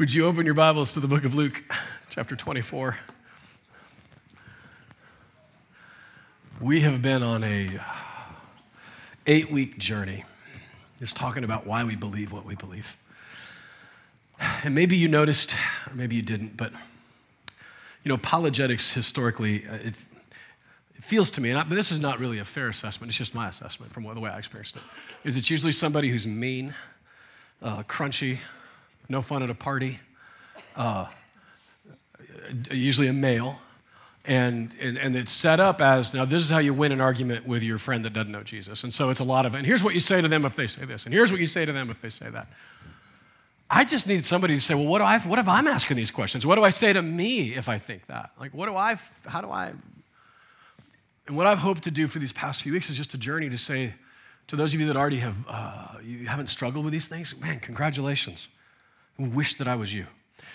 Would you open your Bibles to the book of Luke, chapter 24? We have been on a eight week journey, just talking about why we believe what we believe. And maybe you noticed, or maybe you didn't, but you know, apologetics historically, uh, it, it feels to me, and I, but this is not really a fair assessment, it's just my assessment from the way I experienced it, is it's usually somebody who's mean, uh, crunchy, no fun at a party, uh, usually a male. And, and, and it's set up as now, this is how you win an argument with your friend that doesn't know Jesus. And so it's a lot of, and here's what you say to them if they say this, and here's what you say to them if they say that. I just need somebody to say, well, what, do I, what if I'm asking these questions? What do I say to me if I think that? Like, what do I, how do I? And what I've hoped to do for these past few weeks is just a journey to say to those of you that already have, uh, you haven't struggled with these things, man, congratulations wish that I was you.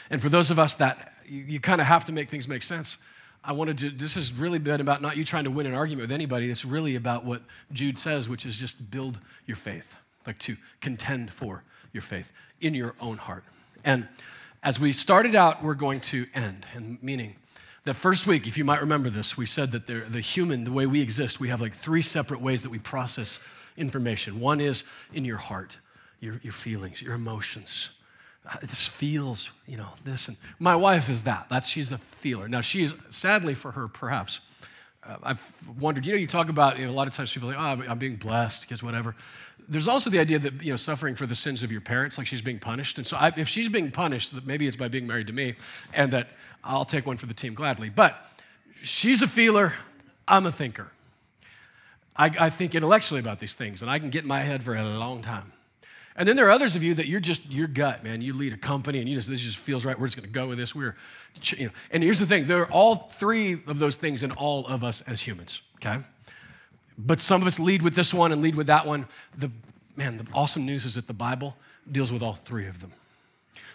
And for those of us that you, you kind of have to make things make sense, I wanted to, this has really been about not you trying to win an argument with anybody. It's really about what Jude says, which is just build your faith, like to contend for your faith in your own heart. And as we started out, we're going to end, and meaning the first week, if you might remember this, we said that the human, the way we exist, we have like three separate ways that we process information. One is in your heart, your, your feelings, your emotions this feels, you know, this. And my wife is that. That's she's a feeler. Now she is sadly for her, perhaps. Uh, I've wondered. You know, you talk about you know, a lot of times people are like, oh, I'm being blessed because whatever. There's also the idea that you know suffering for the sins of your parents, like she's being punished. And so I, if she's being punished, maybe it's by being married to me, and that I'll take one for the team gladly. But she's a feeler. I'm a thinker. I, I think intellectually about these things, and I can get in my head for a long time. And then there are others of you that you're just your gut, man. You lead a company and you just this just feels right. We're just going to go with this. We're, you know. And here's the thing: there are all three of those things in all of us as humans. Okay, but some of us lead with this one and lead with that one. The man, the awesome news is that the Bible deals with all three of them.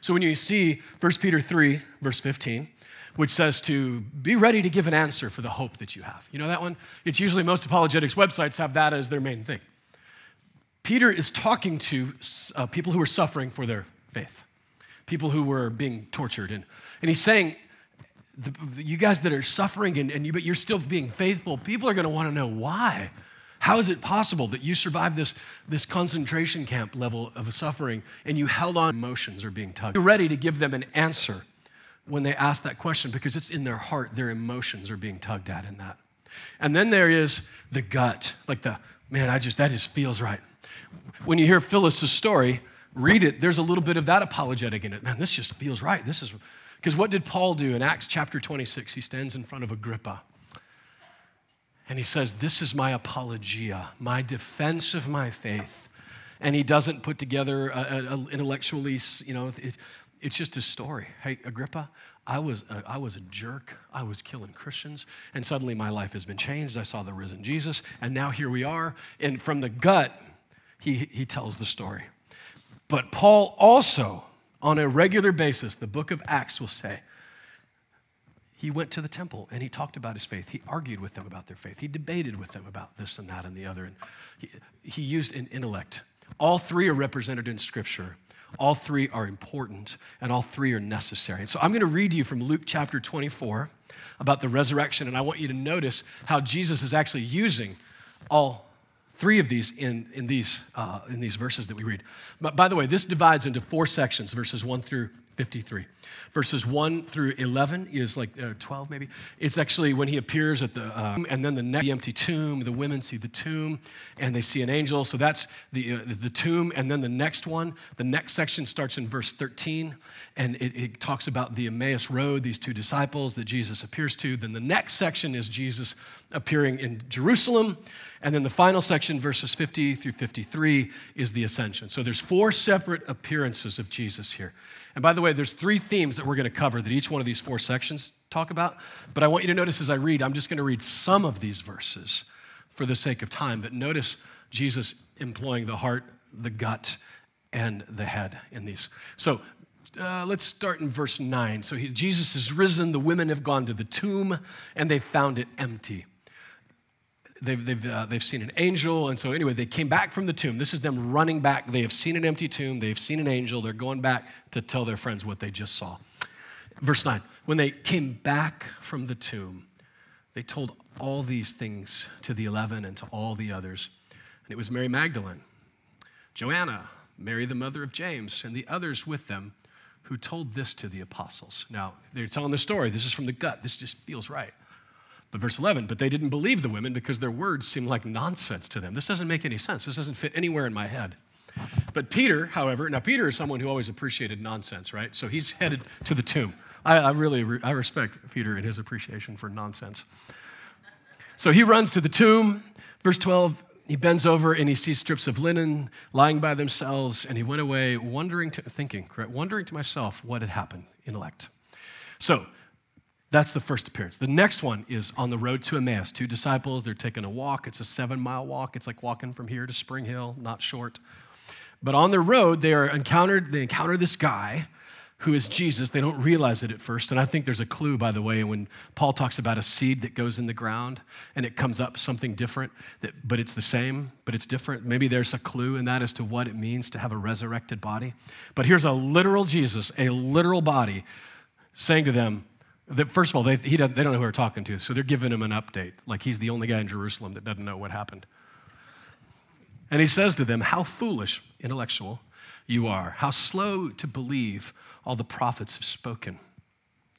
So when you see 1 Peter 3, verse 15, which says to be ready to give an answer for the hope that you have. You know that one? It's usually most apologetics websites have that as their main thing. Peter is talking to uh, people who are suffering for their faith, people who were being tortured. And, and he's saying, the, the, you guys that are suffering and, and you, but you're still being faithful, people are going to want to know why. How is it possible that you survived this, this concentration camp level of suffering and you held on? Emotions are being tugged. You're ready to give them an answer when they ask that question because it's in their heart, their emotions are being tugged at in that. And then there is the gut, like the, man, I just, that just feels right when you hear Phyllis's story, read it, there's a little bit of that apologetic in it. Man, this just feels right. This is because what did Paul do in Acts chapter 26? He stands in front of Agrippa and he says, This is my apologia, my defense of my faith. And he doesn't put together intellectually, you know, it, it's just a story. Hey, Agrippa, I was, a, I was a jerk. I was killing Christians. And suddenly my life has been changed. I saw the risen Jesus. And now here we are. And from the gut, he, he tells the story. But Paul also, on a regular basis, the book of Acts will say, he went to the temple and he talked about his faith. He argued with them about their faith. He debated with them about this and that and the other. And he, he used an intellect. All three are represented in Scripture. All three are important and all three are necessary. And so I'm going to read you from Luke chapter 24 about the resurrection. And I want you to notice how Jesus is actually using all three of these in, in, these, uh, in these verses that we read. But by the way, this divides into four sections, verses 1 through 53. Verses 1 through 11 is like uh, 12 maybe. It's actually when he appears at the, uh, and then the, next, the empty tomb, the women see the tomb and they see an angel. So that's the, uh, the tomb. And then the next one, the next section starts in verse 13 and it, it talks about the Emmaus Road, these two disciples that Jesus appears to. Then the next section is Jesus appearing in Jerusalem. And then the final section, verses 50 through 53, is the ascension. So there's four separate appearances of Jesus here. And by the way, there's three themes that we're going to cover that each one of these four sections talk about. But I want you to notice as I read, I'm just going to read some of these verses for the sake of time. But notice Jesus employing the heart, the gut, and the head in these. So uh, let's start in verse 9. So he, Jesus is risen, the women have gone to the tomb, and they found it empty. They've, they've, uh, they've seen an angel. And so, anyway, they came back from the tomb. This is them running back. They have seen an empty tomb. They've seen an angel. They're going back to tell their friends what they just saw. Verse 9 When they came back from the tomb, they told all these things to the eleven and to all the others. And it was Mary Magdalene, Joanna, Mary, the mother of James, and the others with them who told this to the apostles. Now, they're telling the story. This is from the gut. This just feels right. But verse 11, but they didn't believe the women because their words seemed like nonsense to them. This doesn't make any sense. This doesn't fit anywhere in my head. But Peter, however, now Peter is someone who always appreciated nonsense, right? So he's headed to the tomb. I, I really, I respect Peter and his appreciation for nonsense. So he runs to the tomb. Verse 12, he bends over and he sees strips of linen lying by themselves, and he went away wondering, to, thinking, correct, wondering to myself what had happened, intellect. So that's the first appearance. The next one is on the road to Emmaus. Two disciples, they're taking a walk. It's a seven mile walk. It's like walking from here to Spring Hill, not short. But on the road, they are encountered, they encounter this guy who is Jesus. They don't realize it at first. And I think there's a clue, by the way, when Paul talks about a seed that goes in the ground and it comes up something different, that, but it's the same, but it's different. Maybe there's a clue in that as to what it means to have a resurrected body. But here's a literal Jesus, a literal body, saying to them, first of all, they, they don't know who they're talking to, so they're giving him an update, like he's the only guy in Jerusalem that doesn't know what happened. And he says to them, How foolish, intellectual, you are, how slow to believe all the prophets have spoken.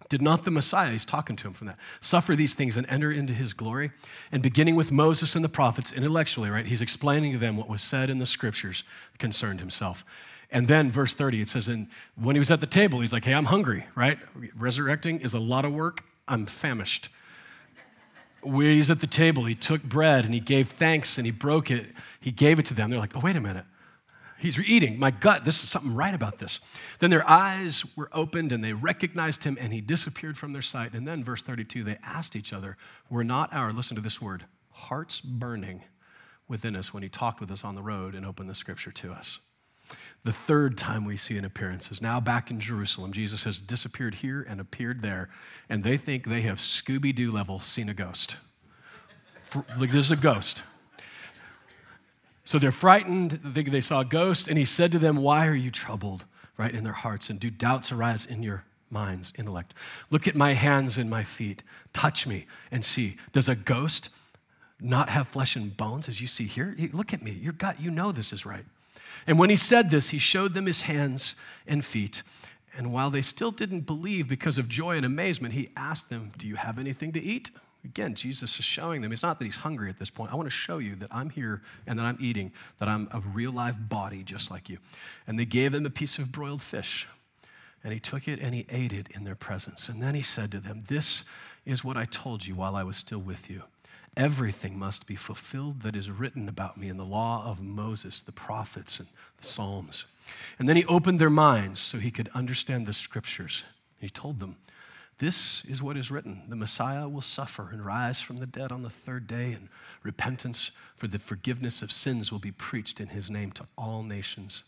Did not the Messiah, he's talking to him from that, suffer these things and enter into his glory? And beginning with Moses and the prophets, intellectually, right, he's explaining to them what was said in the scriptures concerned himself. And then, verse 30, it says, and when he was at the table, he's like, hey, I'm hungry, right? Resurrecting is a lot of work. I'm famished. When he's at the table, he took bread and he gave thanks and he broke it. He gave it to them. They're like, oh, wait a minute. He's eating. My gut, this is something right about this. Then their eyes were opened and they recognized him and he disappeared from their sight. And then, verse 32, they asked each other, Were not our, listen to this word, hearts burning within us when he talked with us on the road and opened the scripture to us? The third time we see an appearance is now back in Jerusalem. Jesus has disappeared here and appeared there, and they think they have Scooby Doo level seen a ghost. Like, this is a ghost. So they're frightened, they they saw a ghost, and he said to them, Why are you troubled, right, in their hearts? And do doubts arise in your minds, intellect? Look at my hands and my feet. Touch me and see. Does a ghost not have flesh and bones, as you see here? Look at me. Your gut, you know this is right. And when he said this, he showed them his hands and feet. And while they still didn't believe because of joy and amazement, he asked them, Do you have anything to eat? Again, Jesus is showing them, it's not that he's hungry at this point. I want to show you that I'm here and that I'm eating, that I'm a real live body just like you. And they gave him a piece of broiled fish. And he took it and he ate it in their presence. And then he said to them, This is what I told you while I was still with you. Everything must be fulfilled that is written about me in the law of Moses, the prophets, and the Psalms. And then he opened their minds so he could understand the scriptures. He told them, this is what is written the Messiah will suffer and rise from the dead on the third day, and repentance for the forgiveness of sins will be preached in his name to all nations,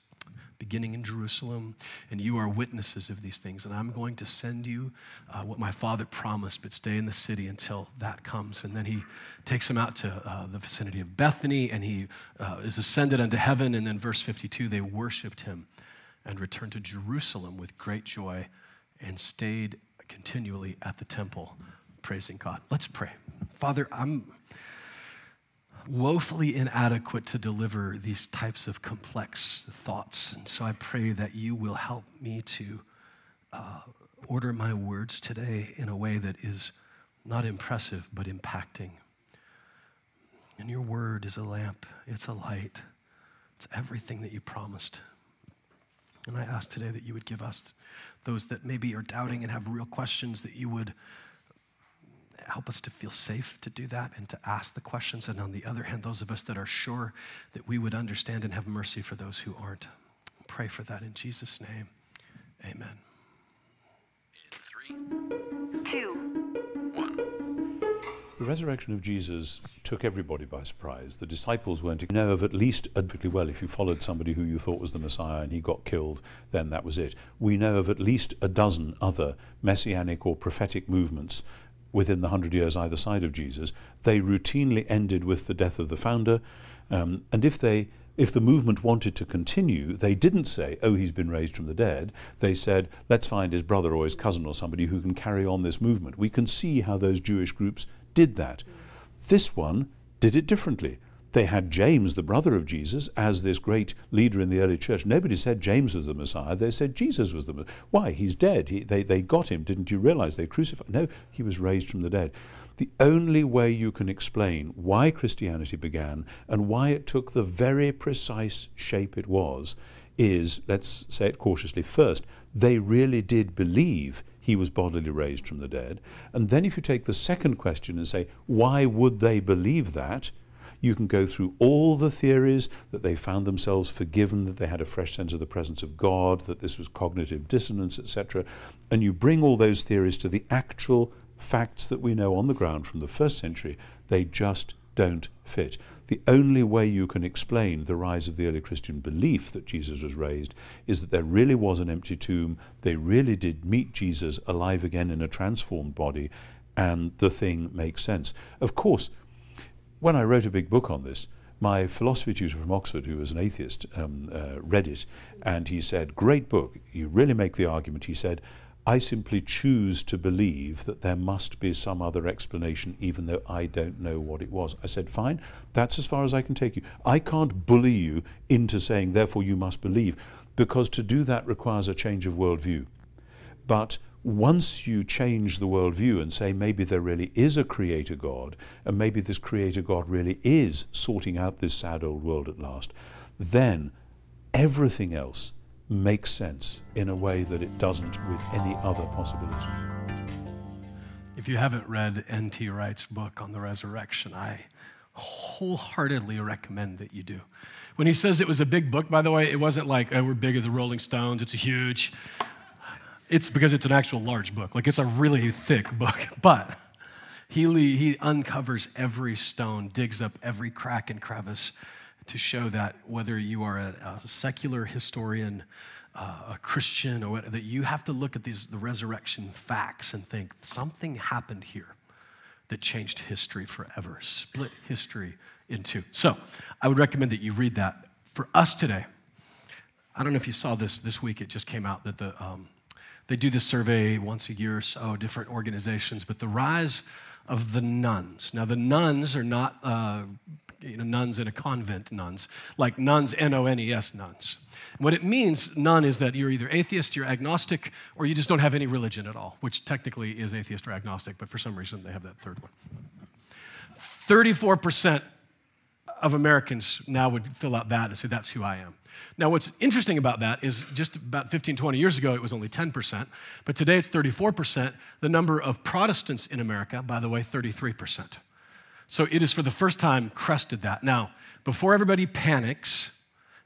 beginning in Jerusalem. And you are witnesses of these things. And I'm going to send you uh, what my father promised, but stay in the city until that comes. And then he takes him out to uh, the vicinity of Bethany, and he uh, is ascended unto heaven. And then, verse 52, they worshiped him and returned to Jerusalem with great joy and stayed continually at the temple praising God. Let's pray. Father, I'm woefully inadequate to deliver these types of complex thoughts. And so I pray that you will help me to uh, order my words today in a way that is not impressive, but impacting. And your word is a lamp, it's a light, it's everything that you promised. And I ask today that you would give us, those that maybe are doubting and have real questions, that you would help us to feel safe to do that and to ask the questions. And on the other hand, those of us that are sure that we would understand and have mercy for those who aren't. Pray for that in Jesus' name. Amen. three, two, the resurrection of Jesus took everybody by surprise. The disciples weren't. You know of at least perfectly well. If you followed somebody who you thought was the Messiah and he got killed, then that was it. We know of at least a dozen other messianic or prophetic movements within the hundred years either side of Jesus, they routinely ended with the death of the founder. Um, and if they if the movement wanted to continue, they didn't say, oh, he's been raised from the dead. They said, let's find his brother or his cousin or somebody who can carry on this movement. We can see how those Jewish groups did that. This one did it differently. They had James, the brother of Jesus, as this great leader in the early church. Nobody said James was the Messiah. They said Jesus was the Messiah. Why? He's dead. He, they, they got him. Didn't you realize? They crucified. No, he was raised from the dead. The only way you can explain why Christianity began and why it took the very precise shape it was is, let's say it cautiously first, they really did believe he was bodily raised from the dead. And then if you take the second question and say, why would they believe that? You can go through all the theories that they found themselves forgiven, that they had a fresh sense of the presence of God, that this was cognitive dissonance, etc. And you bring all those theories to the actual facts that we know on the ground from the first century, they just don't fit. The only way you can explain the rise of the early Christian belief that Jesus was raised is that there really was an empty tomb. They really did meet Jesus alive again in a transformed body, and the thing makes sense. Of course, when I wrote a big book on this, my philosophy tutor from Oxford, who was an atheist, um, uh, read it, and he said, Great book, you really make the argument. He said, I simply choose to believe that there must be some other explanation, even though I don't know what it was. I said, Fine, that's as far as I can take you. I can't bully you into saying, therefore, you must believe, because to do that requires a change of worldview. But once you change the worldview and say maybe there really is a creator God, and maybe this creator God really is sorting out this sad old world at last, then everything else makes sense in a way that it doesn't with any other possibility. If you haven't read N.T. Wright's book on the resurrection, I wholeheartedly recommend that you do. When he says it was a big book, by the way, it wasn't like, oh, we're bigger than the Rolling Stones, it's a huge. It's because it's an actual large book. Like it's a really thick book. But he, he uncovers every stone, digs up every crack and crevice to show that whether you are a, a secular historian, uh, a Christian, or that you have to look at these the resurrection facts and think something happened here that changed history forever, split history in two. So I would recommend that you read that. For us today, I don't know if you saw this this week. It just came out that the um, they do this survey once a year or so, different organizations, but the rise of the nuns. Now, the nuns are not uh, you know, nuns in a convent nuns, like nuns, N O N E S, nuns. What it means, nun, is that you're either atheist, you're agnostic, or you just don't have any religion at all, which technically is atheist or agnostic, but for some reason they have that third one. 34% of Americans now would fill out that and say, that's who I am. Now, what's interesting about that is just about 15, 20 years ago, it was only 10%, but today it's 34%. The number of Protestants in America, by the way, 33%. So it is for the first time crested that. Now, before everybody panics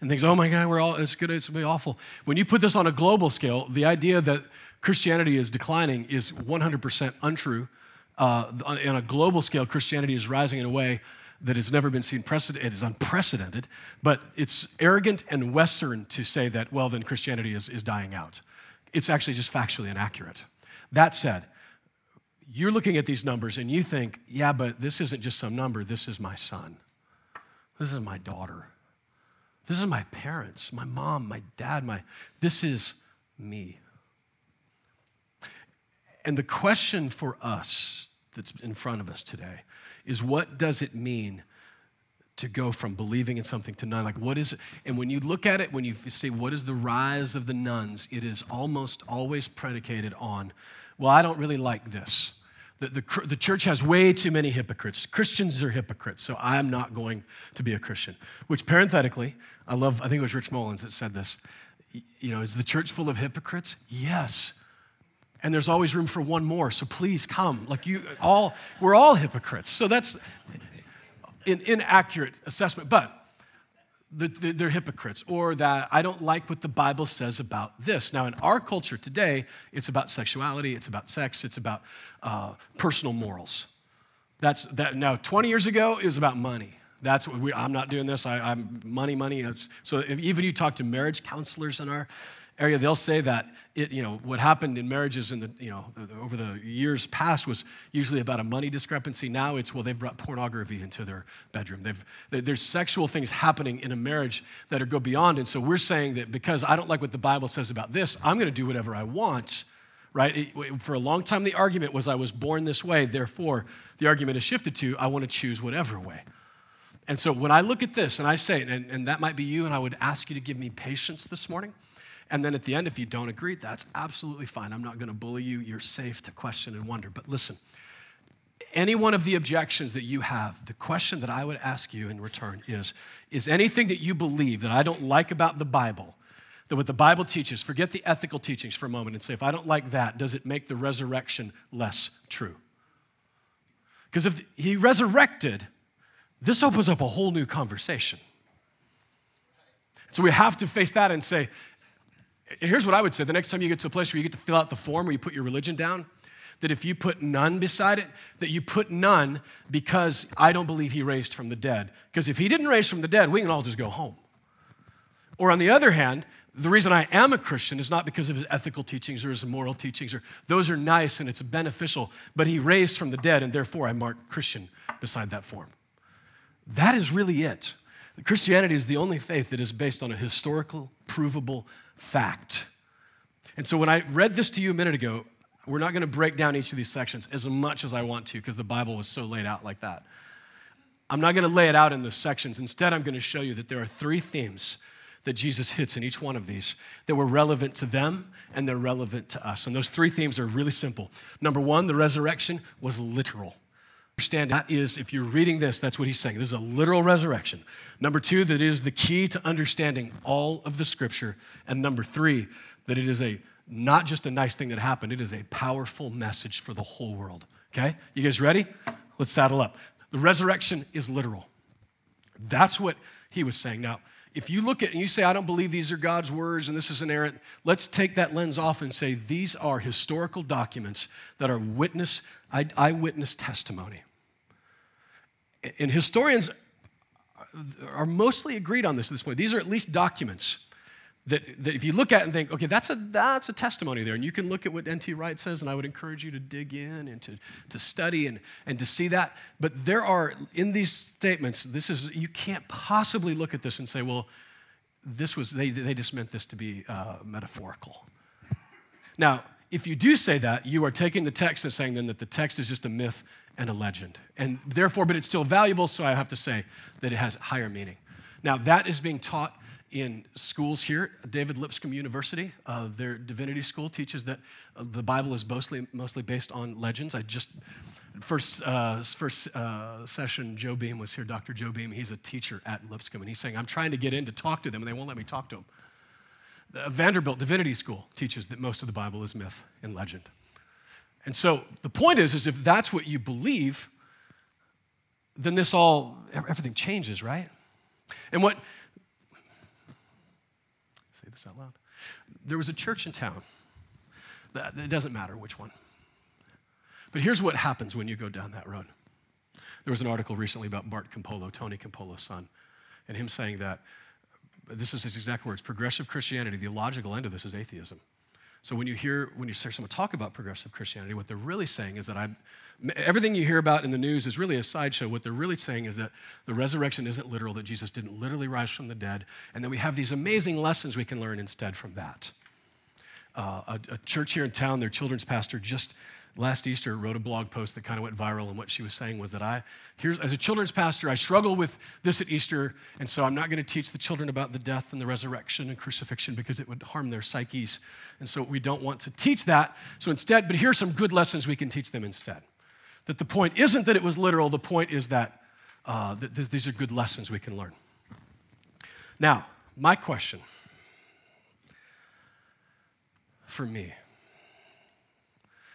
and thinks, oh my God, we're all, it's it's gonna be awful. When you put this on a global scale, the idea that Christianity is declining is 100% untrue. Uh, on a global scale, Christianity is rising in a way that has never been seen precedent. It is unprecedented, but it's arrogant and Western to say that, well, then Christianity is, is dying out. It's actually just factually inaccurate. That said, you're looking at these numbers and you think, yeah, but this isn't just some number. This is my son. This is my daughter. This is my parents, my mom, my dad, my this is me. And the question for us that's in front of us today is what does it mean to go from believing in something to none? Like, what is it? And when you look at it, when you say, what is the rise of the nuns, it is almost always predicated on, well, I don't really like this. The, the, the, church has way too many hypocrites. Christians are hypocrites, so I'm not going to be a Christian. Which, parenthetically, I love, I think it was Rich Mullins that said this. You know, is the church full of hypocrites? Yes. And there's always room for one more, so please come. Like you all, we're all hypocrites. So that's an inaccurate assessment. But the, the, they're hypocrites, or that I don't like what the Bible says about this. Now, in our culture today, it's about sexuality, it's about sex, it's about uh, personal morals. That's that. Now, 20 years ago, it was about money. That's what we, I'm not doing this. I, am money, money. So if, even you talk to marriage counselors in our area, they'll say that it, you know, what happened in marriages in the, you know, over the years past was usually about a money discrepancy. Now it's, well, they've brought pornography into their bedroom. They've, there's sexual things happening in a marriage that are go beyond. And so we're saying that because I don't like what the Bible says about this, I'm going to do whatever I want, right? For a long time, the argument was I was born this way. Therefore, the argument has shifted to I want to choose whatever way. And so when I look at this and I say, and, and that might be you, and I would ask you to give me patience this morning and then at the end, if you don't agree, that's absolutely fine. I'm not going to bully you. You're safe to question and wonder. But listen, any one of the objections that you have, the question that I would ask you in return is Is anything that you believe that I don't like about the Bible, that what the Bible teaches, forget the ethical teachings for a moment and say, if I don't like that, does it make the resurrection less true? Because if he resurrected, this opens up a whole new conversation. So we have to face that and say, Here's what I would say the next time you get to a place where you get to fill out the form where you put your religion down, that if you put none beside it, that you put none because I don't believe he raised from the dead. Because if he didn't raise from the dead, we can all just go home. Or on the other hand, the reason I am a Christian is not because of his ethical teachings or his moral teachings, or those are nice and it's beneficial, but he raised from the dead, and therefore I mark Christian beside that form. That is really it. Christianity is the only faith that is based on a historical, provable fact. And so when I read this to you a minute ago, we're not going to break down each of these sections as much as I want to because the Bible was so laid out like that. I'm not going to lay it out in the sections. Instead, I'm going to show you that there are three themes that Jesus hits in each one of these that were relevant to them and they're relevant to us. And those three themes are really simple. Number one, the resurrection was literal understand that is, if you're reading this, that's what he's saying. This is a literal resurrection. Number two, that it is the key to understanding all of the scripture. And number three, that it is a not just a nice thing that happened, it is a powerful message for the whole world. Okay? You guys ready? Let's saddle up. The resurrection is literal. That's what he was saying. Now, if you look at and you say, I don't believe these are God's words and this is inerrant, let's take that lens off and say these are historical documents that are witness, eyewitness testimony. And historians are mostly agreed on this at this point. These are at least documents that, that if you look at and think, okay, that's a, that's a testimony there. And you can look at what N.T. Wright says, and I would encourage you to dig in and to, to study and, and to see that. But there are, in these statements, this is, you can't possibly look at this and say, well, this was, they, they just meant this to be uh, metaphorical. Now, if you do say that, you are taking the text and saying then that the text is just a myth and a legend. And therefore, but it's still valuable, so I have to say that it has higher meaning. Now, that is being taught in schools here. David Lipscomb University, uh, their divinity school, teaches that uh, the Bible is mostly, mostly based on legends. I just, first, uh, first uh, session, Joe Beam was here, Dr. Joe Beam. He's a teacher at Lipscomb, and he's saying, I'm trying to get in to talk to them, and they won't let me talk to them. The Vanderbilt Divinity School teaches that most of the Bible is myth and legend. And so the point is, is if that's what you believe, then this all, everything changes, right? And what, say this out loud. There was a church in town. It doesn't matter which one. But here's what happens when you go down that road. There was an article recently about Bart Campolo, Tony Campolo's son, and him saying that this is his exact words progressive Christianity, the logical end of this is atheism. So when you hear when you hear someone talk about progressive Christianity, what they're really saying is that I, everything you hear about in the news is really a sideshow. What they're really saying is that the resurrection isn't literal, that Jesus didn't literally rise from the dead, and that we have these amazing lessons we can learn instead from that. Uh, a, a church here in town, their children's pastor just last Easter wrote a blog post that kind of went viral, and what she was saying was that I, here's, as a children's pastor, I struggle with this at Easter, and so I'm not going to teach the children about the death and the resurrection and crucifixion because it would harm their psyches. And so we don't want to teach that. So instead, but here are some good lessons we can teach them instead. That the point isn't that it was literal, the point is that, uh, that th- these are good lessons we can learn. Now, my question for me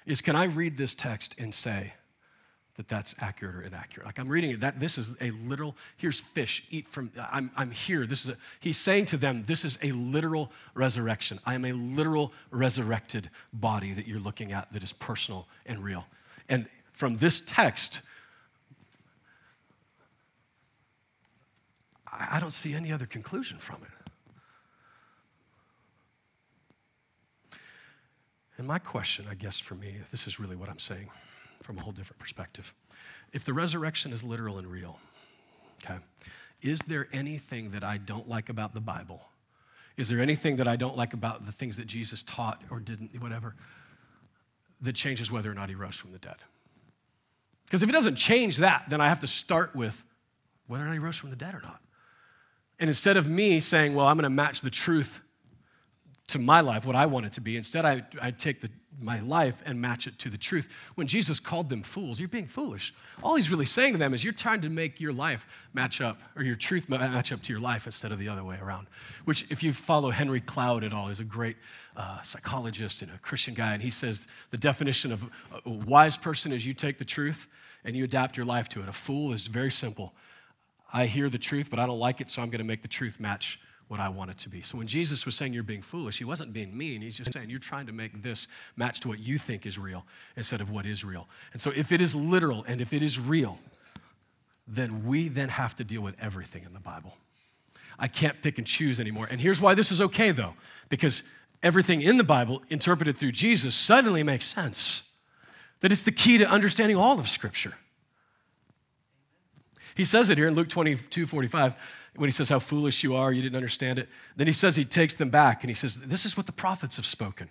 is can I read this text and say that that's accurate or inaccurate? Like I'm reading it, that this is a literal, here's fish, eat from, I'm, I'm here. This is a, he's saying to them, this is a literal resurrection. I am a literal resurrected body that you're looking at that is personal and real. And from this text, I don't see any other conclusion from it. And my question, I guess, for me, this is really what I'm saying from a whole different perspective. If the resurrection is literal and real, okay, is there anything that I don't like about the Bible? Is there anything that I don't like about the things that Jesus taught or didn't, whatever, that changes whether or not he rose from the dead? Because if it doesn't change that, then I have to start with whether or not he rose from the dead or not. And instead of me saying, well, I'm going to match the truth to my life, what I want it to be, instead I, I take the, my life and match it to the truth. When Jesus called them fools, you're being foolish. All he's really saying to them is you're trying to make your life match up, or your truth match up to your life instead of the other way around. Which, if you follow Henry Cloud at all, he's a great uh, psychologist and a Christian guy, and he says the definition of a wise person is you take the truth and you adapt your life to it. A fool is very simple. I hear the truth, but I don't like it, so I'm going to make the truth match what I want it to be. So when Jesus was saying you're being foolish, he wasn't being mean. He's just saying you're trying to make this match to what you think is real instead of what is real. And so if it is literal and if it is real, then we then have to deal with everything in the Bible. I can't pick and choose anymore. And here's why this is okay though, because everything in the Bible interpreted through Jesus suddenly makes sense that it's the key to understanding all of Scripture. He says it here in Luke 22 45 when he says how foolish you are, you didn't understand it. Then he says he takes them back and he says, This is what the prophets have spoken.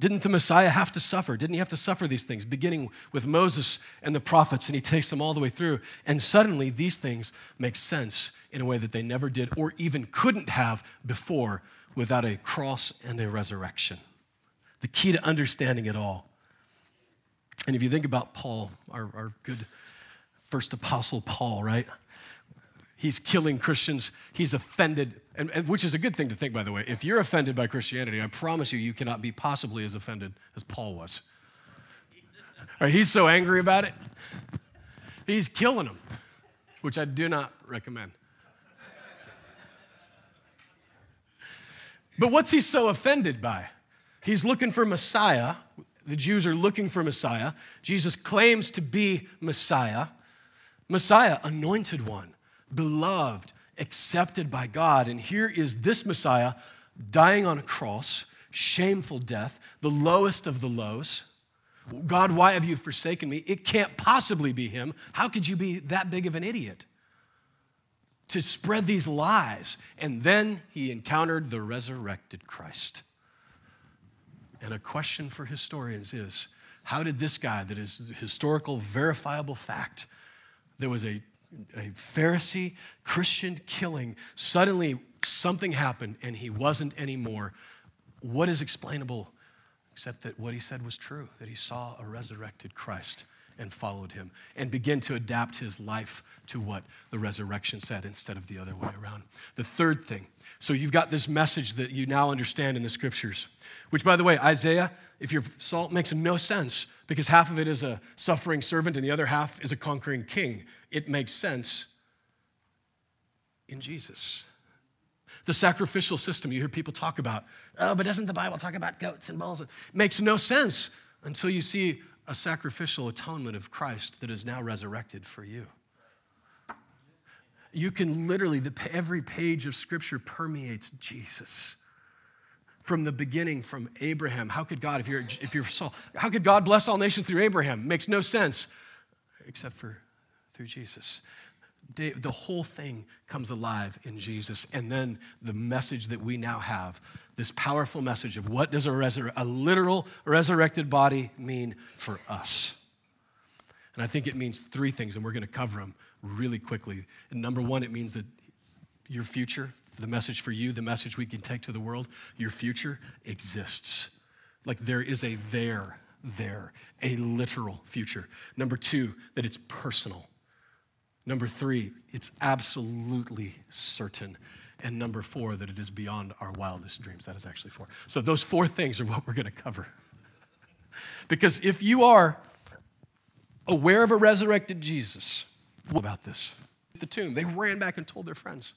Didn't the Messiah have to suffer? Didn't he have to suffer these things, beginning with Moses and the prophets? And he takes them all the way through. And suddenly these things make sense in a way that they never did or even couldn't have before without a cross and a resurrection. The key to understanding it all and if you think about Paul, our, our good first apostle Paul, right? He's killing Christians. He's offended, and, and, which is a good thing to think, by the way. If you're offended by Christianity, I promise you, you cannot be possibly as offended as Paul was. Right, he's so angry about it, he's killing them, which I do not recommend. But what's he so offended by? He's looking for Messiah, the Jews are looking for Messiah. Jesus claims to be Messiah. Messiah, anointed one, beloved, accepted by God. And here is this Messiah dying on a cross, shameful death, the lowest of the lows. God, why have you forsaken me? It can't possibly be him. How could you be that big of an idiot? To spread these lies. And then he encountered the resurrected Christ. And a question for historians is how did this guy, that is historical, verifiable fact, there was a, a Pharisee Christian killing, suddenly something happened and he wasn't anymore? What is explainable except that what he said was true, that he saw a resurrected Christ? and followed him and begin to adapt his life to what the resurrection said instead of the other way around. The third thing so you've got this message that you now understand in the scriptures, which, by the way, Isaiah, if you're Saul, makes no sense because half of it is a suffering servant and the other half is a conquering king. It makes sense in Jesus. The sacrificial system you hear people talk about, oh, but doesn't the Bible talk about goats and bulls? It makes no sense until you see a sacrificial atonement of Christ that is now resurrected for you you can literally, the, every page of Scripture permeates Jesus. From the beginning, from Abraham, how could God, if you're, if you're Saul, how could God bless all nations through Abraham? Makes no sense, except for through Jesus. The whole thing comes alive in Jesus. And then the message that we now have this powerful message of what does a, resur- a literal resurrected body mean for us? And I think it means three things, and we're going to cover them really quickly. And number one, it means that your future, the message for you, the message we can take to the world, your future exists. Like there is a there, there, a literal future. Number two, that it's personal. Number three, it's absolutely certain. And number four, that it is beyond our wildest dreams. That is actually four. So those four things are what we're going to cover. because if you are aware of a resurrected Jesus, what about this? The tomb, they ran back and told their friends.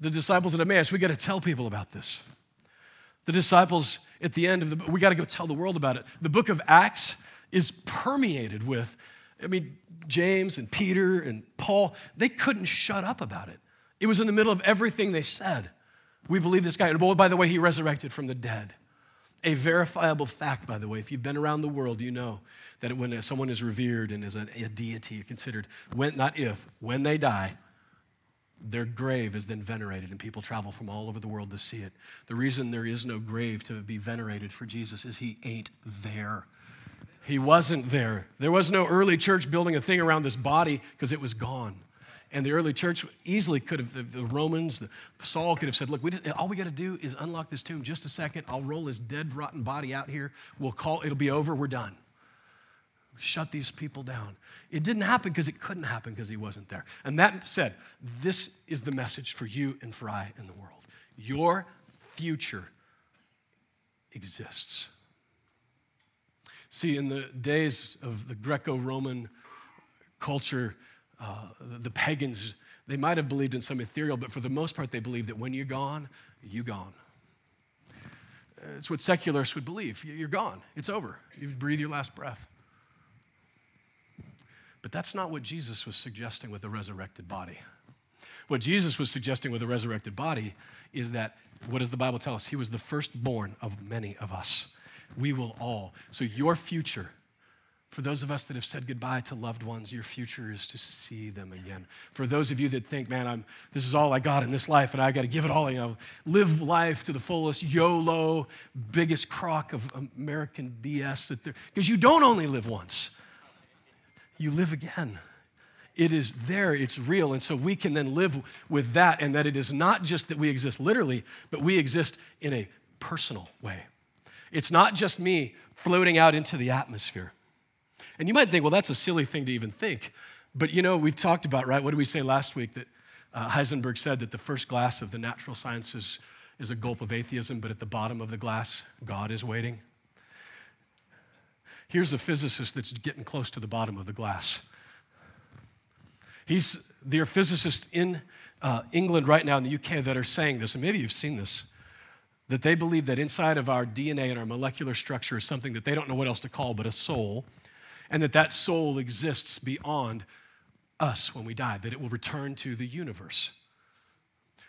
The disciples at Emmaus, we got to tell people about this. The disciples at the end of the we got to go tell the world about it. The book of Acts is permeated with, I mean, James and Peter and Paul, they couldn't shut up about it. It was in the middle of everything they said. We believe this guy. And oh, by the way, he resurrected from the dead. A verifiable fact, by the way, if you've been around the world, you know that when uh, someone is revered and is a, a deity, considered, when, not if, when they die, their grave is then venerated, and people travel from all over the world to see it. The reason there is no grave to be venerated for Jesus is he ain't there. He wasn't there. There was no early church building a thing around this body because it was gone. And the early church easily could have, the, Romans, the, Saul could have said, Look, we just, all we got to do is unlock this tomb just a second. I'll roll his dead, rotten body out here. We'll call, it'll be over. We're done. Shut these people down. It didn't happen because it couldn't happen because he wasn't there. And that said, this is the message for you and for I in the world. Your future exists. See, in the days of the Greco Roman culture, uh, the, pagans, they might have believed in some ethereal, but for the most part, they believed that when you're gone, you're gone. It's what secularists would believe. You're gone. It's over. You breathe your last breath. But that's not what Jesus was suggesting with the resurrected body. What Jesus was suggesting with the resurrected body is that, what does the Bible tell us? He was the firstborn of many of us. We will all. So, your future for those of us that have said goodbye to loved ones, your future is to see them again. For those of you that think, man, I'm, this is all I got in this life and I got to give it all, you know, live life to the fullest, YOLO, biggest crock of American BS that there, because you don't only live once, you live again. It is there, it's real. And so we can then live with that, and that it is not just that we exist literally, but we exist in a personal way. It's not just me floating out into the atmosphere. And you might think, well, that's a silly thing to even think. But you know, we've talked about, right? What did we say last week? That uh, Heisenberg said that the first glass of the natural sciences is a gulp of atheism, but at the bottom of the glass, God is waiting. Here's a physicist that's getting close to the bottom of the glass. He's, there are physicists in uh, England right now in the UK that are saying this, and maybe you've seen this, that they believe that inside of our DNA and our molecular structure is something that they don't know what else to call but a soul and that that soul exists beyond us when we die, that it will return to the universe.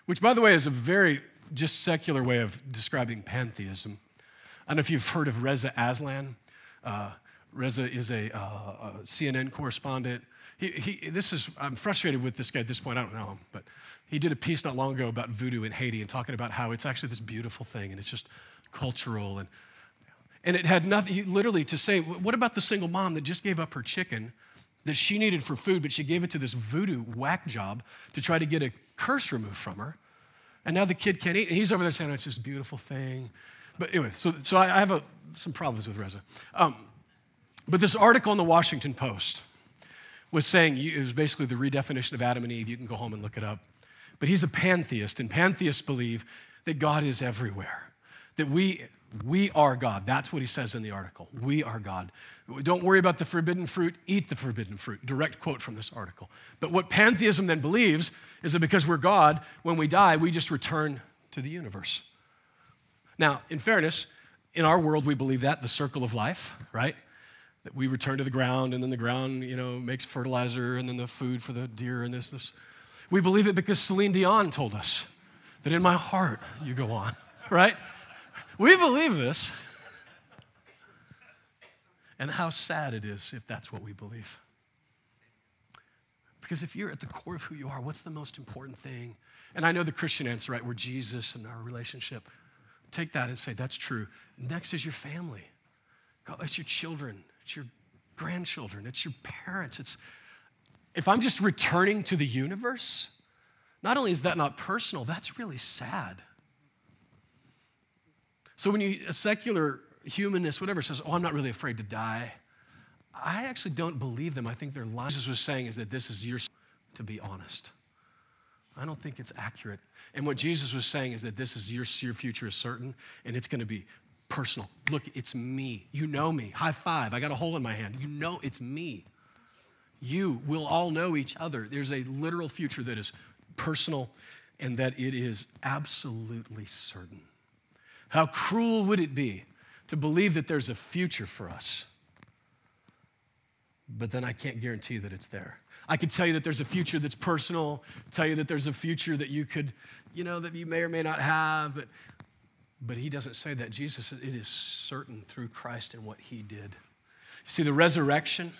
Which, by the way, is a very just secular way of describing pantheism. I don't know if you've heard of Reza Aslan. Uh, Reza is a, uh, a CNN correspondent. He, he, this is, I'm frustrated with this guy at this point. I don't know him, but he did a piece not long ago about voodoo in Haiti and talking about how it's actually this beautiful thing and it's just cultural and and it had nothing, literally, to say, what about the single mom that just gave up her chicken that she needed for food, but she gave it to this voodoo whack job to try to get a curse removed from her? And now the kid can't eat. And he's over there saying, oh, it's this beautiful thing. But anyway, so, so I, have a, some problems with Reza. Um, but this article in the Washington Post was saying, it was basically the redefinition of Adam and Eve. You can go home and look it up. But he's a pantheist, and pantheists believe that God is everywhere. That we we are God. That's what he says in the article. We are God. Don't worry about the forbidden fruit, eat the forbidden fruit. Direct quote from this article. But what pantheism then believes is that because we're God, when we die, we just return to the universe. Now, in fairness, in our world, we believe that, the circle of life, right? That we return to the ground and then the ground, you know, makes fertilizer and then the food for the deer and this, this. We believe it because Celine Dion told us that in my heart you go on, right? We believe this. And how sad it is if that's what we believe. Because if you're at the core of who you are, what's the most important thing? And I know the Christian answer, right? We're Jesus and our relationship. Take that and say, that's true. Next is your family. It's your children, it's your grandchildren, it's your parents. It's if I'm just returning to the universe, not only is that not personal, that's really sad. So when you, a secular humanist, whatever, says, oh, I'm not really afraid to die, I actually don't believe them. I think their lying. Jesus was saying is that this is your, to be honest. I don't think it's accurate. And what Jesus was saying is that this is your, your future is certain and it's going to be personal. Look, it's me. You know me. High five. I got a hole in my hand. You know it's me. You will all know each other. There's a literal future that is personal and that it is absolutely certain. How cruel would it be to believe that there's a future for us? But then I can't guarantee that it's there. I could tell you that there's a future that's personal, tell you that there's a future that you could, you know, that you may or may not have, but But he doesn't say that. Jesus it is certain through Christ and what he did. You See, the resurrection,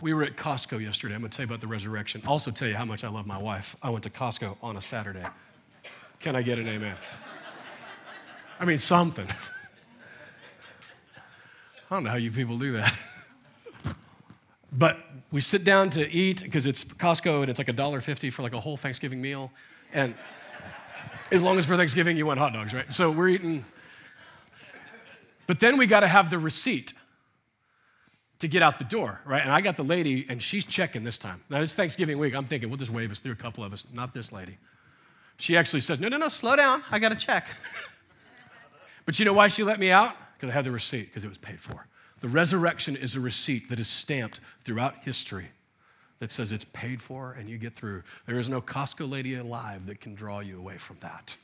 we were at Costco yesterday. I'm going to tell you about the resurrection. Also, tell you how much I love my wife. I went to Costco on a Saturday. Can I get an amen? I mean, something. I don't know how you people do that. But we sit down to eat because it's Costco and it's like a dollar fifty for like a whole Thanksgiving meal. And as long as for Thanksgiving you want hot dogs, right? So we're eating. But then we got to have the receipt to get out the door, right? And I got the lady, and she's checking this time. Now, it's Thanksgiving week. I'm thinking, we'll just wave us through a couple of us. Not this lady. She actually says, No, no, no, slow down. I got to check. but you know why she let me out? Because I had the receipt, because it was paid for. The resurrection is a receipt that is stamped throughout history that says it's paid for and you get through. There is no Costco lady alive that can draw you away from that.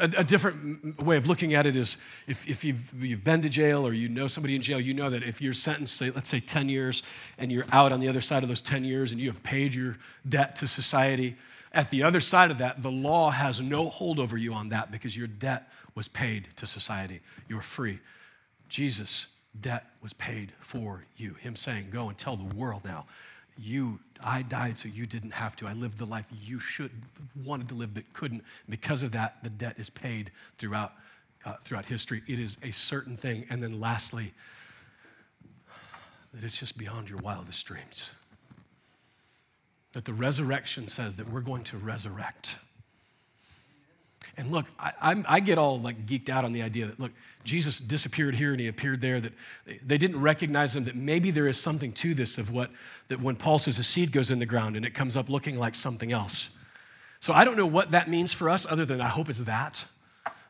A, a, different way of looking at it is if, if you've, you've been to jail or you know somebody in jail, you know that if you're sentenced, say, let's say 10 years, and you're out on the other side of those 10 years and you have paid your debt to society, at the other side of that, the law has no hold over you on that because your debt was paid to society. You're free. Jesus' debt was paid for you. Him saying, Go and tell the world now, you, I died so you didn't have to. I lived the life you should, wanted to live but couldn't. Because of that, the debt is paid throughout, uh, throughout history. It is a certain thing. And then lastly, that it's just beyond your wildest dreams. That the resurrection says that we're going to resurrect. And look, I, I, get all like geeked out on the idea that, look, Jesus disappeared here and he appeared there, that they didn't recognize him, that maybe there is something to this of what, that when Paul says a seed goes in the ground and it comes up looking like something else. So I don't know what that means for us other than I hope it's that.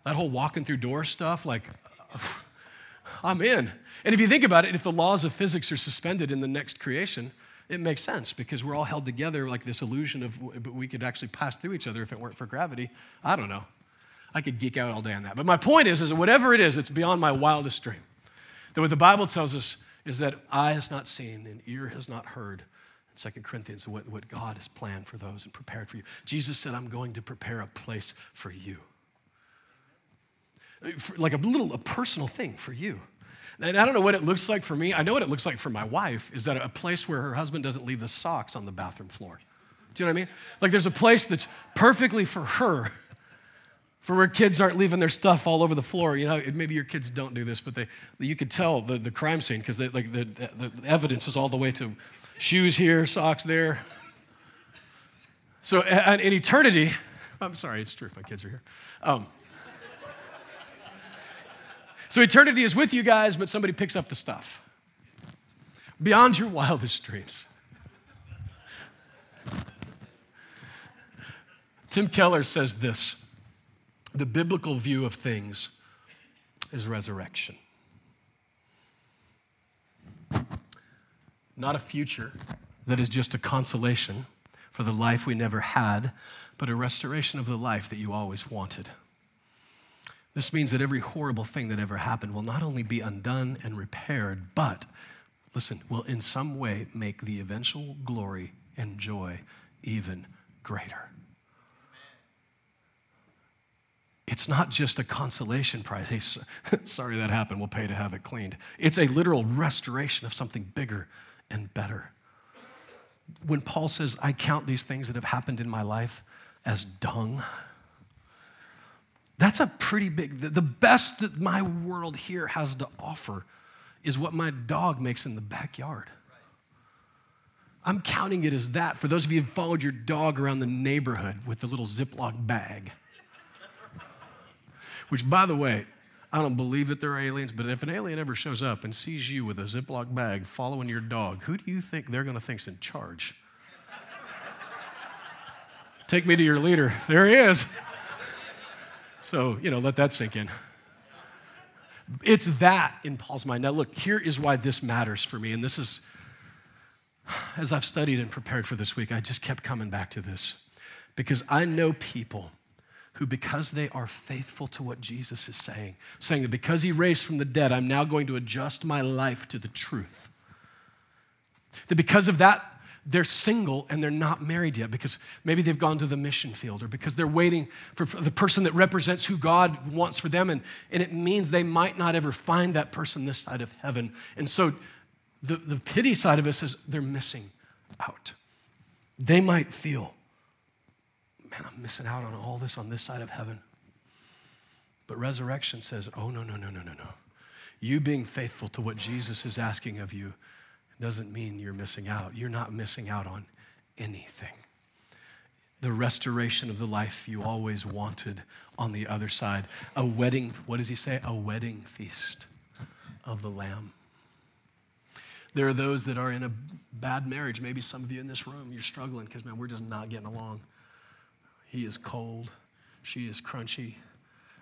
That whole walking through door stuff, like, I'm in. And if you think about it, if the laws of physics are suspended in the next creation, it makes sense because we're all held together like this illusion of but we could actually pass through each other if it weren't for gravity. I don't know. I could geek out all day on that. But my point is, is whatever it is, it's beyond my wildest dream. That what the Bible tells us is that eye has not seen and ear has not heard. In 2 Corinthians, what, what God has planned for those and prepared for you. Jesus said, I'm going to prepare a place for you. For, like a little, a personal thing for you. And I don't know what it looks like for me. I know what it looks like for my wife is that a place where her husband doesn't leave the socks on the bathroom floor. Do you know what I mean? Like there's a place that's perfectly for her for where kids aren't leaving their stuff all over the floor. You know, maybe your kids don't do this, but they, you could tell the, the crime scene because like the, the, the evidence is all the way to shoes here, socks there. So in eternity, I'm sorry, it's true. If my kids are here. Um, so eternity is with you guys, but somebody picks up the stuff. Beyond your wildest dreams. Tim Keller says this the biblical view of things is resurrection. Not a future that is just a consolation for the life we never had, but a restoration of the life that you always wanted. This means that every horrible thing that ever happened will not only be undone and repaired, but, listen, will in some way make the eventual glory and joy even greater. It's not just a consolation prize. Hey, sorry that happened. We'll pay to have it cleaned. It's a literal restoration of something bigger and better. When Paul says, I count these things that have happened in my life as dung, that's a pretty big, the best that my world here has to offer is what my dog makes in the backyard. I'm counting it as that. For those of you who followed your dog around the neighborhood with the little Ziploc bag, which, by the way, I don't believe that they're aliens, but if an alien ever shows up and sees you with a Ziploc bag following your dog, who do you think they're going to think's in charge? Take me to your leader. There he is. So, you know, let that sink in. It's that in Paul's mind. Now, look, here is why this matters for me. And this is, as I've studied and prepared for this week, I just kept coming back to this. Because I know people who, because they are faithful to what Jesus is saying, saying that because he raised from the dead, I'm now going to adjust my life to the truth. That because of that, they're single and they're not married yet because maybe they've gone to the mission field or because they're waiting for the person that represents who God wants for them. And, and it means they might not ever find that person this side of heaven. And so the, the pity side of us is they're missing out. They might feel, man, I'm missing out on all this on this side of heaven. But resurrection says, oh, no, no, no, no, no, no. You being faithful to what Jesus is asking of you doesn't mean you're missing out. You're not missing out on anything. The restoration of the life you always wanted on the other side. A wedding, what does he say? A wedding feast of the Lamb. There are those that are in a bad marriage. Maybe some of you in this room, you're struggling because, man, we're just not getting along. He is cold, she is crunchy,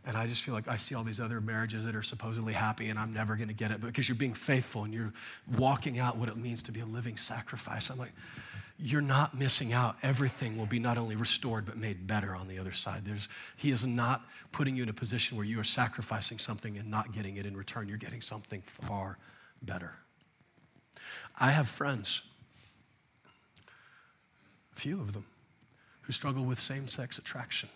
and I just feel like I see all these other marriages that are supposedly happy and I'm never going to get it. Because you're being faithful and you're walking out what it means to be a living sacrifice, I'm like, you're not missing out. Everything will be not only restored, but made better on the other side. There's, he is not putting you in a position where you are sacrificing something and not getting it in return. You're getting something far better. I have friends, a few of them, who struggle with same sex attraction.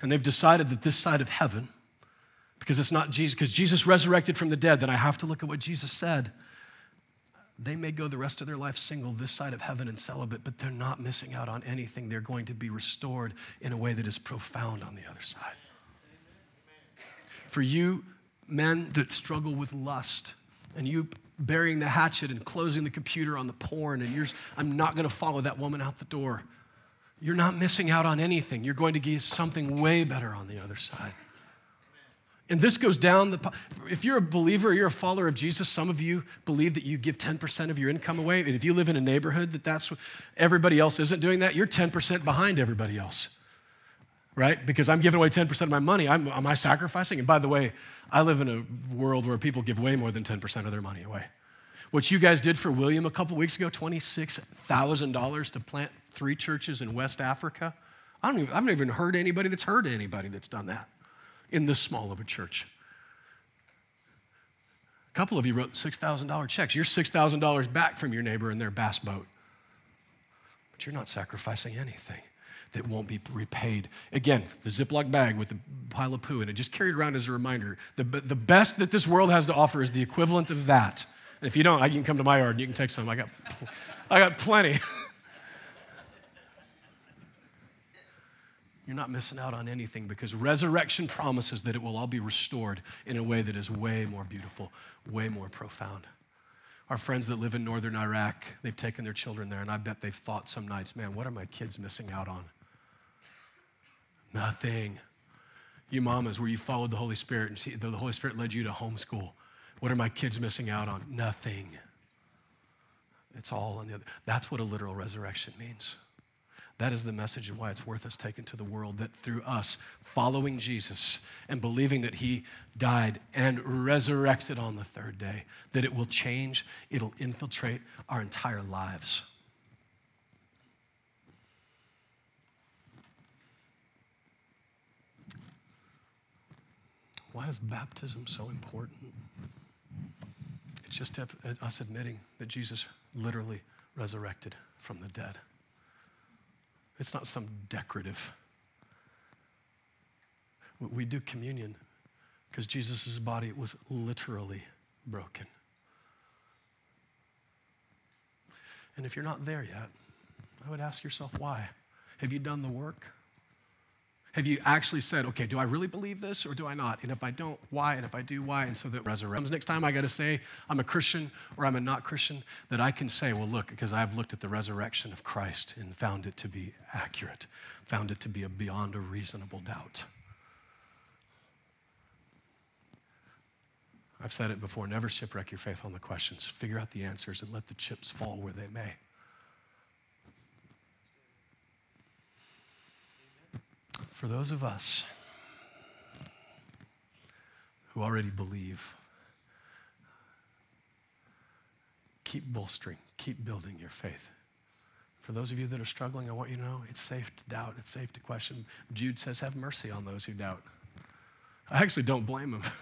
And they've decided that this side of heaven, because it's not Jesus, because Jesus resurrected from the dead, then I have to look at what Jesus said. They may go the rest of their life single this side of heaven and celibate, but they're not missing out on anything. They're going to be restored in a way that is profound on the other side. For you men that struggle with lust, and you burying the hatchet and closing the computer on the porn, and you're, I'm not going to follow that woman out the door. You're not missing out on anything. You're going to get something way better on the other side. And this goes down the. If you're a believer, you're a follower of Jesus. Some of you believe that you give 10% of your income away. And if you live in a neighborhood that that's what everybody else isn't doing that, you're 10% behind everybody else, right? Because I'm giving away 10% of my money. I'm, am I sacrificing? And by the way, I live in a world where people give way more than 10% of their money away. What you guys did for William a couple weeks ago, $26,000 to plant three churches in West Africa. I don't even, I've never even heard anybody that's heard anybody that's done that in this small of a church. A couple of you wrote $6,000 checks. You're $6,000 back from your neighbor in their bass boat. But you're not sacrificing anything that won't be repaid. Again, the Ziploc bag with the pile of poo in it, just carried around as a reminder. The, the best that this world has to offer is the equivalent of that. And if you don't, you can come to my yard and you can take some. I got, I got plenty. You're not missing out on anything because resurrection promises that it will all be restored in a way that is way more beautiful, way more profound. Our friends that live in northern Iraq, they've taken their children there, and I bet they've thought some nights, man, what are my kids missing out on? Nothing. You mamas, where you followed the Holy Spirit and see, the Holy Spirit led you to homeschool. What are my kids missing out on? Nothing. It's all on the other. That's what a literal resurrection means. That is the message and why it's worth us taking to the world that through us following Jesus and believing that he died and resurrected on the third day, that it will change, it'll infiltrate our entire lives. Why is baptism so important? It's just us admitting that Jesus literally resurrected from the dead. It's not some decorative. We do communion because Jesus' body was literally broken. And if you're not there yet, I would ask yourself why. Have you done the work? Have you actually said, okay, do I really believe this or do I not? And if I don't, why? And if I do, why? And so that resurrection comes Next time I got to say I'm a Christian or I'm a not Christian, that I can say, well, look, because I've looked at the resurrection of Christ and found it to be accurate, found it to be a beyond a reasonable doubt. I've said it before never shipwreck your faith on the questions. Figure out the answers and let the chips fall where they may. For those of us who already believe, keep bolstering, keep building your faith. For those of you that are struggling, I want you to know it's safe to doubt, it's safe to question. Jude says, Have mercy on those who doubt. I actually don't blame him.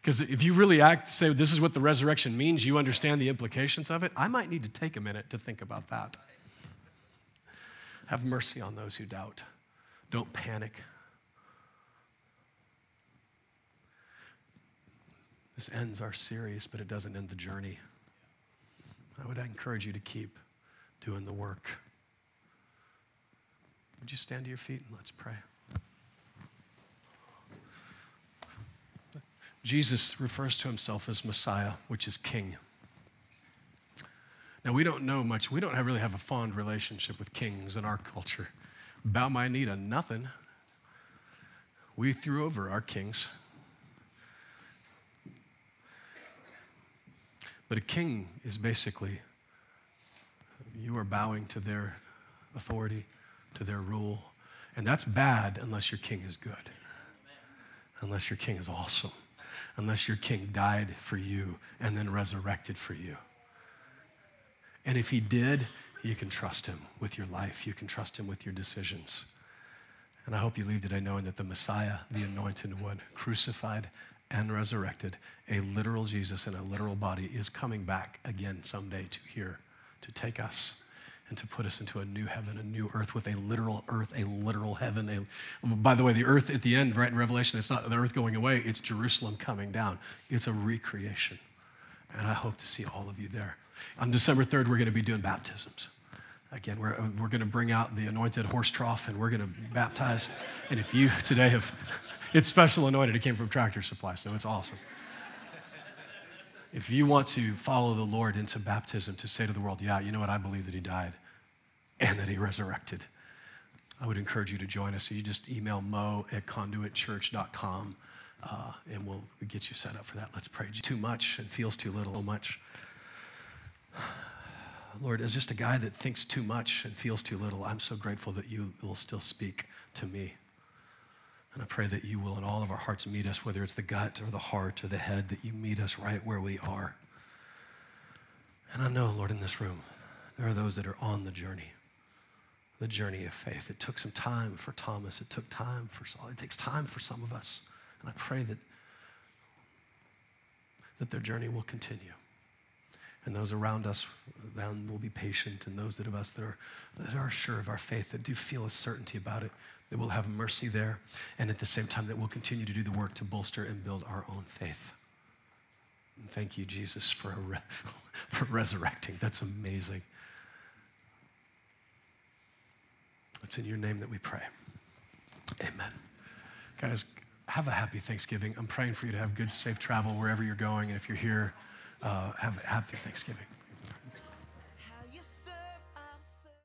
Because if you really act, say, this is what the resurrection means, you understand the implications of it, I might need to take a minute to think about that. Have mercy on those who doubt. Don't panic. This ends our series, but it doesn't end the journey. I would encourage you to keep doing the work. Would you stand to your feet and let's pray? Jesus refers to himself as Messiah, which is King. Now, we don't know much, we don't have, really have a fond relationship with kings in our culture. Bow my knee to nothing. We threw over our kings. But a king is basically you are bowing to their authority, to their rule. And that's bad unless your king is good, unless your king is awesome, unless your king died for you and then resurrected for you. And if he did, you can trust him with your life, you can trust him with your decisions. And I hope you leave today knowing that the Messiah, the anointed one, crucified and resurrected, a literal Jesus in a literal body, is coming back again someday to here to take us and to put us into a new heaven, a new earth with a literal earth, a literal heaven. A, by the way, the earth at the end, right in Revelation, it's not the earth going away, it's Jerusalem coming down. It's a recreation. And I hope to see all of you there. On December 3rd, we're going to be doing baptisms. Again, we're, we're going to bring out the anointed horse trough and we're going to baptize. And if you today have, it's special anointed, it came from Tractor Supply, so it's awesome if you want to follow the Lord into baptism to say to the world, yeah, you know what, I believe that he died and that he resurrected, I would encourage you to join us. So you just email mo at conduitchurch.com uh, and we'll get you set up for that. Let's pray. Too much and feels too little, oh much. Lord, as just a guy that thinks too much and feels too little, I'm so grateful that you will still speak to me. And I pray that you will in all of our hearts meet us, whether it's the gut or the heart or the head, that you meet us right where we are. And I know, Lord, in this room, there are those that are on the journey, the journey of faith. It took some time for Thomas. It took time for Saul. It takes time for some of us. And I pray that, that their journey will continue. And those around us then will be patient. And those that of us that are, that are sure of our faith, that do feel a certainty about it, that we'll have mercy there, and at the same time, that we'll continue to do the work to bolster and build our own faith. And thank you, Jesus, for, re- for resurrecting. That's amazing. It's in your name that we pray. Amen. Guys, have a happy Thanksgiving. I'm praying for you to have good, safe travel wherever you're going. And if you're here, uh, have a happy Thanksgiving.